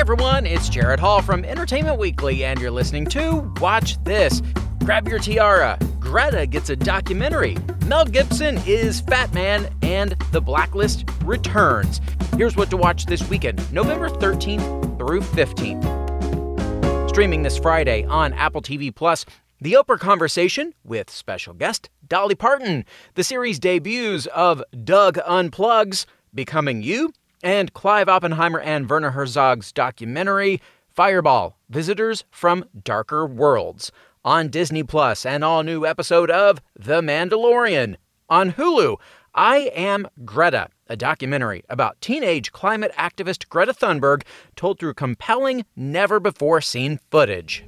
everyone, it's Jared Hall from Entertainment Weekly, and you're listening to Watch This. Grab your tiara. Greta gets a documentary. Mel Gibson is Fatman, and The Blacklist returns. Here's what to watch this weekend, November 13th through 15th. Streaming this Friday on Apple TV Plus, The Oprah Conversation with special guest Dolly Parton, the series debuts of Doug Unplugs, Becoming You, and Clive Oppenheimer and Werner Herzog's documentary Fireball Visitors from Darker Worlds on Disney Plus, an all new episode of The Mandalorian on Hulu. I Am Greta, a documentary about teenage climate activist Greta Thunberg told through compelling, never before seen footage.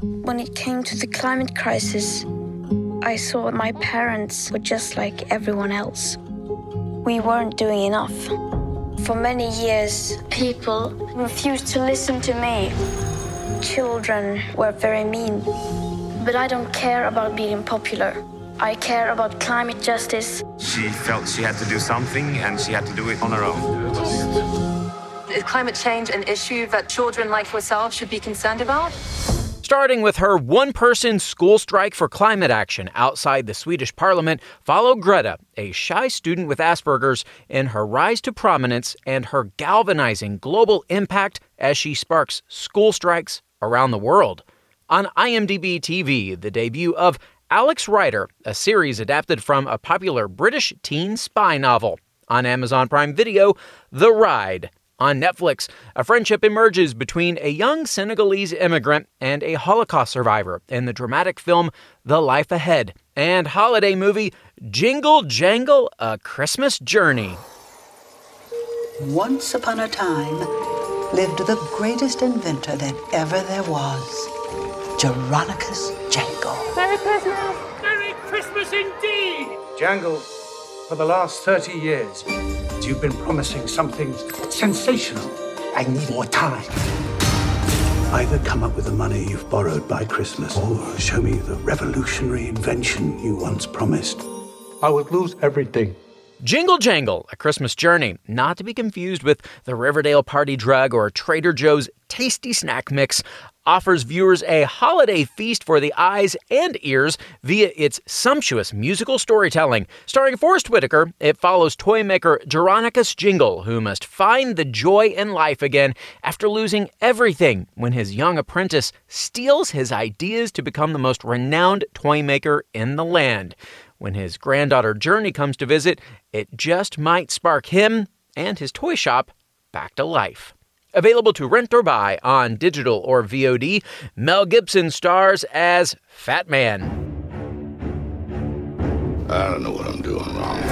When it came to the climate crisis, I saw my parents were just like everyone else. We weren't doing enough. For many years, people refused to listen to me. Children were very mean. But I don't care about being popular. I care about climate justice. She felt she had to do something and she had to do it on her own. Is climate change an issue that children like yourself should be concerned about? Starting with her one person school strike for climate action outside the Swedish parliament, follow Greta, a shy student with Asperger's, in her rise to prominence and her galvanizing global impact as she sparks school strikes around the world. On IMDb TV, the debut of Alex Rider, a series adapted from a popular British teen spy novel. On Amazon Prime Video, The Ride. On Netflix, a friendship emerges between a young Senegalese immigrant and a Holocaust survivor in the dramatic film The Life Ahead. And holiday movie Jingle Jangle A Christmas Journey. Once upon a time lived the greatest inventor that ever there was, Jeronicus Jangle. Merry Christmas! Merry Christmas indeed! Jangle, for the last 30 years, you've been promising something sensational. I need more time. Either come up with the money you've borrowed by Christmas or show me the revolutionary invention you once promised. I would lose everything. Jingle Jangle, A Christmas Journey, not to be confused with the Riverdale Party Drug or Trader Joe's Tasty Snack Mix, offers viewers a holiday feast for the eyes and ears via its sumptuous musical storytelling. Starring Forest Whitaker, it follows toy maker Jeronicus Jingle, who must find the joy in life again after losing everything when his young apprentice steals his ideas to become the most renowned toy maker in the land. When his granddaughter Journey comes to visit, it just might spark him and his toy shop back to life. Available to rent or buy on digital or VOD, Mel Gibson stars as Fatman. I don't know what I'm doing wrong.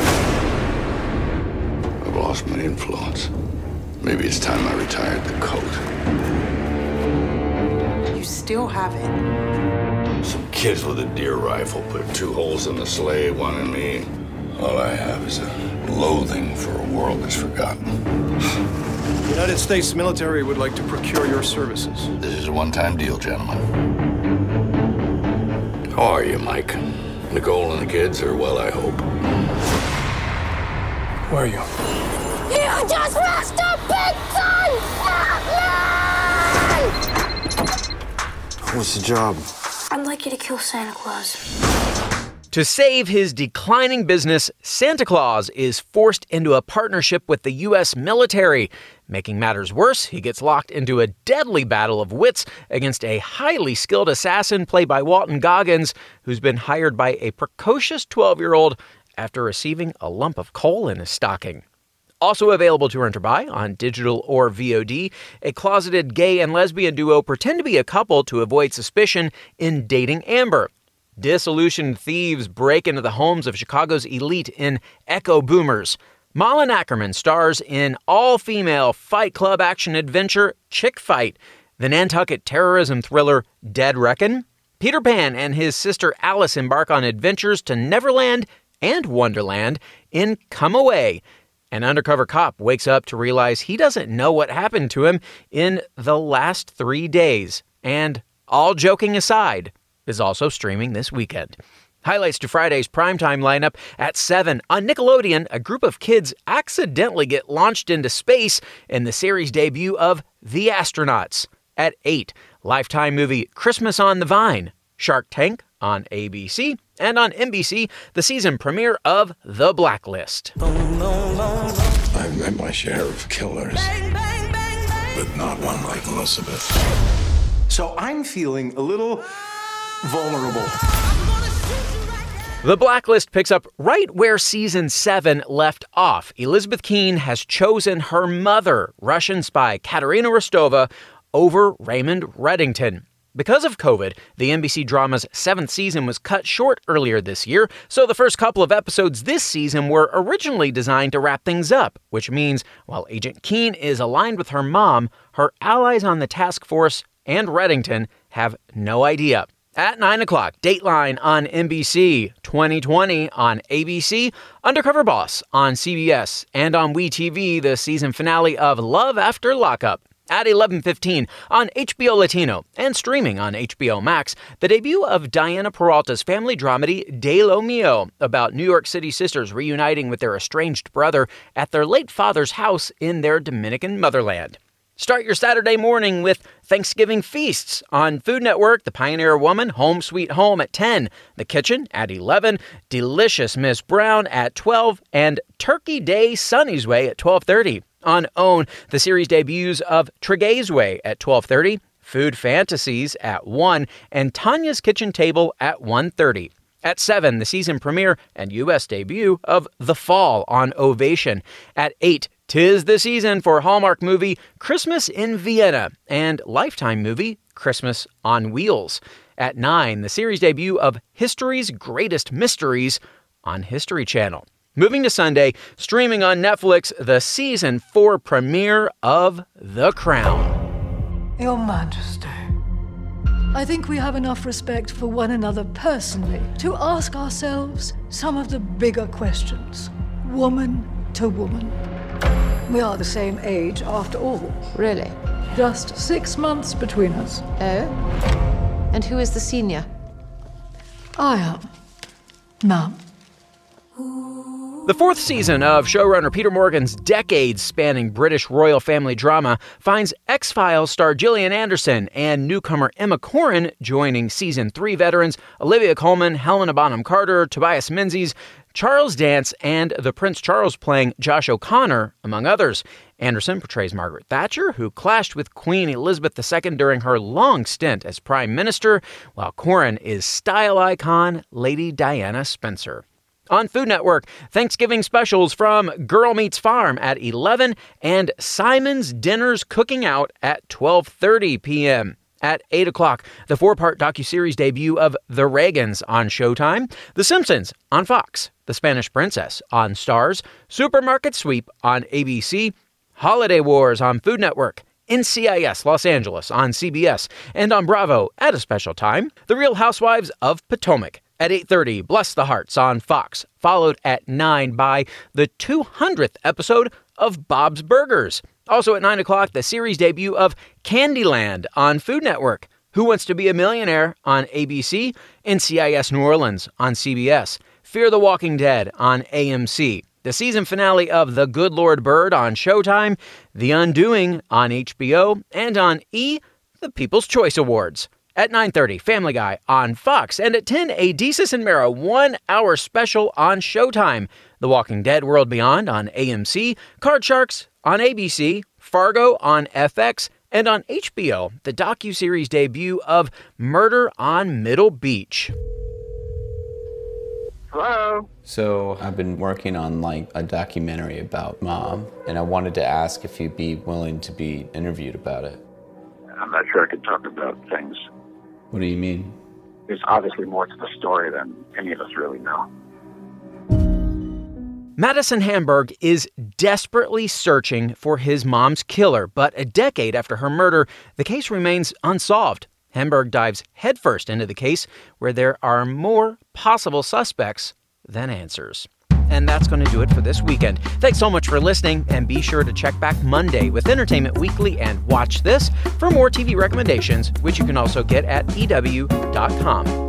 I've lost my influence. Maybe it's time I retired the coat. You still have it. Some kids with a deer rifle put two holes in the sleigh, one in me. All I have is a loathing for a world that's forgotten. The United States military would like to procure your services. This is a one time deal, gentlemen. How are you, Mike? Nicole and the kids are well, I hope. Where are you? You just lost a big son! What's the job? Like you to kill Santa Claus. To save his declining business, Santa Claus is forced into a partnership with the U.S. military. Making matters worse, he gets locked into a deadly battle of wits against a highly skilled assassin played by Walton Goggins, who's been hired by a precocious 12 year old after receiving a lump of coal in his stocking. Also available to rent or buy on digital or VOD, a closeted gay and lesbian duo pretend to be a couple to avoid suspicion in dating Amber. Disillusioned thieves break into the homes of Chicago's elite in Echo Boomers. Malin Akerman stars in all female Fight Club action adventure Chick Fight, the Nantucket terrorism thriller Dead Reckon. Peter Pan and his sister Alice embark on adventures to Neverland and Wonderland in Come Away. An undercover cop wakes up to realize he doesn't know what happened to him in the last three days. And all joking aside, is also streaming this weekend. Highlights to Friday's primetime lineup at 7. On Nickelodeon, a group of kids accidentally get launched into space in the series debut of The Astronauts. At 8, Lifetime movie Christmas on the Vine, Shark Tank on ABC, and on NBC, the season premiere of The Blacklist. I've met my share of killers, but not one like Elizabeth. So I'm feeling a little vulnerable. The Blacklist picks up right where season 7 left off. Elizabeth Keen has chosen her mother, Russian spy Katerina Rostova, over Raymond Reddington. Because of COVID, the NBC drama's seventh season was cut short earlier this year, so the first couple of episodes this season were originally designed to wrap things up, which means while Agent Keen is aligned with her mom, her allies on the task force and Reddington have no idea. At 9 o'clock, Dateline on NBC, 2020 on ABC, Undercover Boss on CBS, and on WeTV, the season finale of Love After Lockup. At 11:15 on HBO Latino and streaming on HBO Max, the debut of Diana Peralta's family dramedy De Lo Mio about New York City sisters reuniting with their estranged brother at their late father's house in their Dominican motherland. Start your Saturday morning with Thanksgiving feasts on Food Network, The Pioneer Woman, Home Sweet Home at 10, The Kitchen at 11, Delicious Miss Brown at 12, and Turkey Day Sunny's Way at 12:30. On OWN, the series debuts of Tregaye's Way at 12:30, Food Fantasies at 1, and Tanya's Kitchen Table at 1:30. At 7, the season premiere and U.S. debut of The Fall on Ovation. At 8, Tis the season for Hallmark movie Christmas in Vienna and Lifetime movie Christmas on Wheels. At 9, the series debut of History's Greatest Mysteries on History Channel. Moving to Sunday, streaming on Netflix, the season 4 premiere of The Crown. Your Majesty, I think we have enough respect for one another personally to ask ourselves some of the bigger questions, woman to woman. We are the same age after all. Really? Just six months between us. Oh? And who is the senior? I am. Ma'am. The fourth season of showrunner Peter Morgan's decades spanning British royal family drama finds X Files star Gillian Anderson and newcomer Emma Corrin joining season three veterans Olivia Colman, Helena Bonham Carter, Tobias Menzies, Charles Dance, and the Prince Charles playing Josh O'Connor, among others. Anderson portrays Margaret Thatcher, who clashed with Queen Elizabeth II during her long stint as Prime Minister, while Corrin is style icon Lady Diana Spencer. On Food Network, Thanksgiving specials from Girl Meets Farm at 11 and Symon's Dinners Cooking Out at 12:30 p.m. At 8 o'clock, the four-part docuseries debut of The Reagans on Showtime, The Simpsons on Fox, The Spanish Princess on Starz, Supermarket Sweep on ABC, Holiday Wars on Food Network, NCIS Los Angeles on CBS, and on Bravo at a special time, The Real Housewives of Potomac at 8:30, Bless the Harts on Fox, followed at 9 by the 200th episode of Bob's Burgers. Also at 9 o'clock, the series debut of Candyland on Food Network. Who Wants to Be a Millionaire on ABC, NCIS New Orleans on CBS, Fear the Walking Dead on AMC, the season finale of The Good Lord Bird on Showtime, The Undoing on HBO, and on E! the People's Choice Awards. At 9:30, Family Guy on Fox, and at 10, a Desus and Mero one-hour special on Showtime. The Walking Dead World Beyond on AMC, Card Sharks on ABC, Fargo on FX, and on HBO, the docu-series debut of Murder on Middle Beach. Hello. So I've been working on like a documentary about mom, and I wanted to ask if you'd be willing to be interviewed about it. I'm not sure I could talk about things. What do you mean? There's obviously more to the story than any of us really know. Madison Hamburg is desperately searching for his mom's killer, but a decade after her murder, the case remains unsolved. Hamburg dives headfirst into the case where there are more possible suspects than answers. And that's going to do it for this weekend. Thanks so much for listening, and be sure to check back Monday with Entertainment Weekly and watch this for more TV recommendations, which you can also get at EW.com.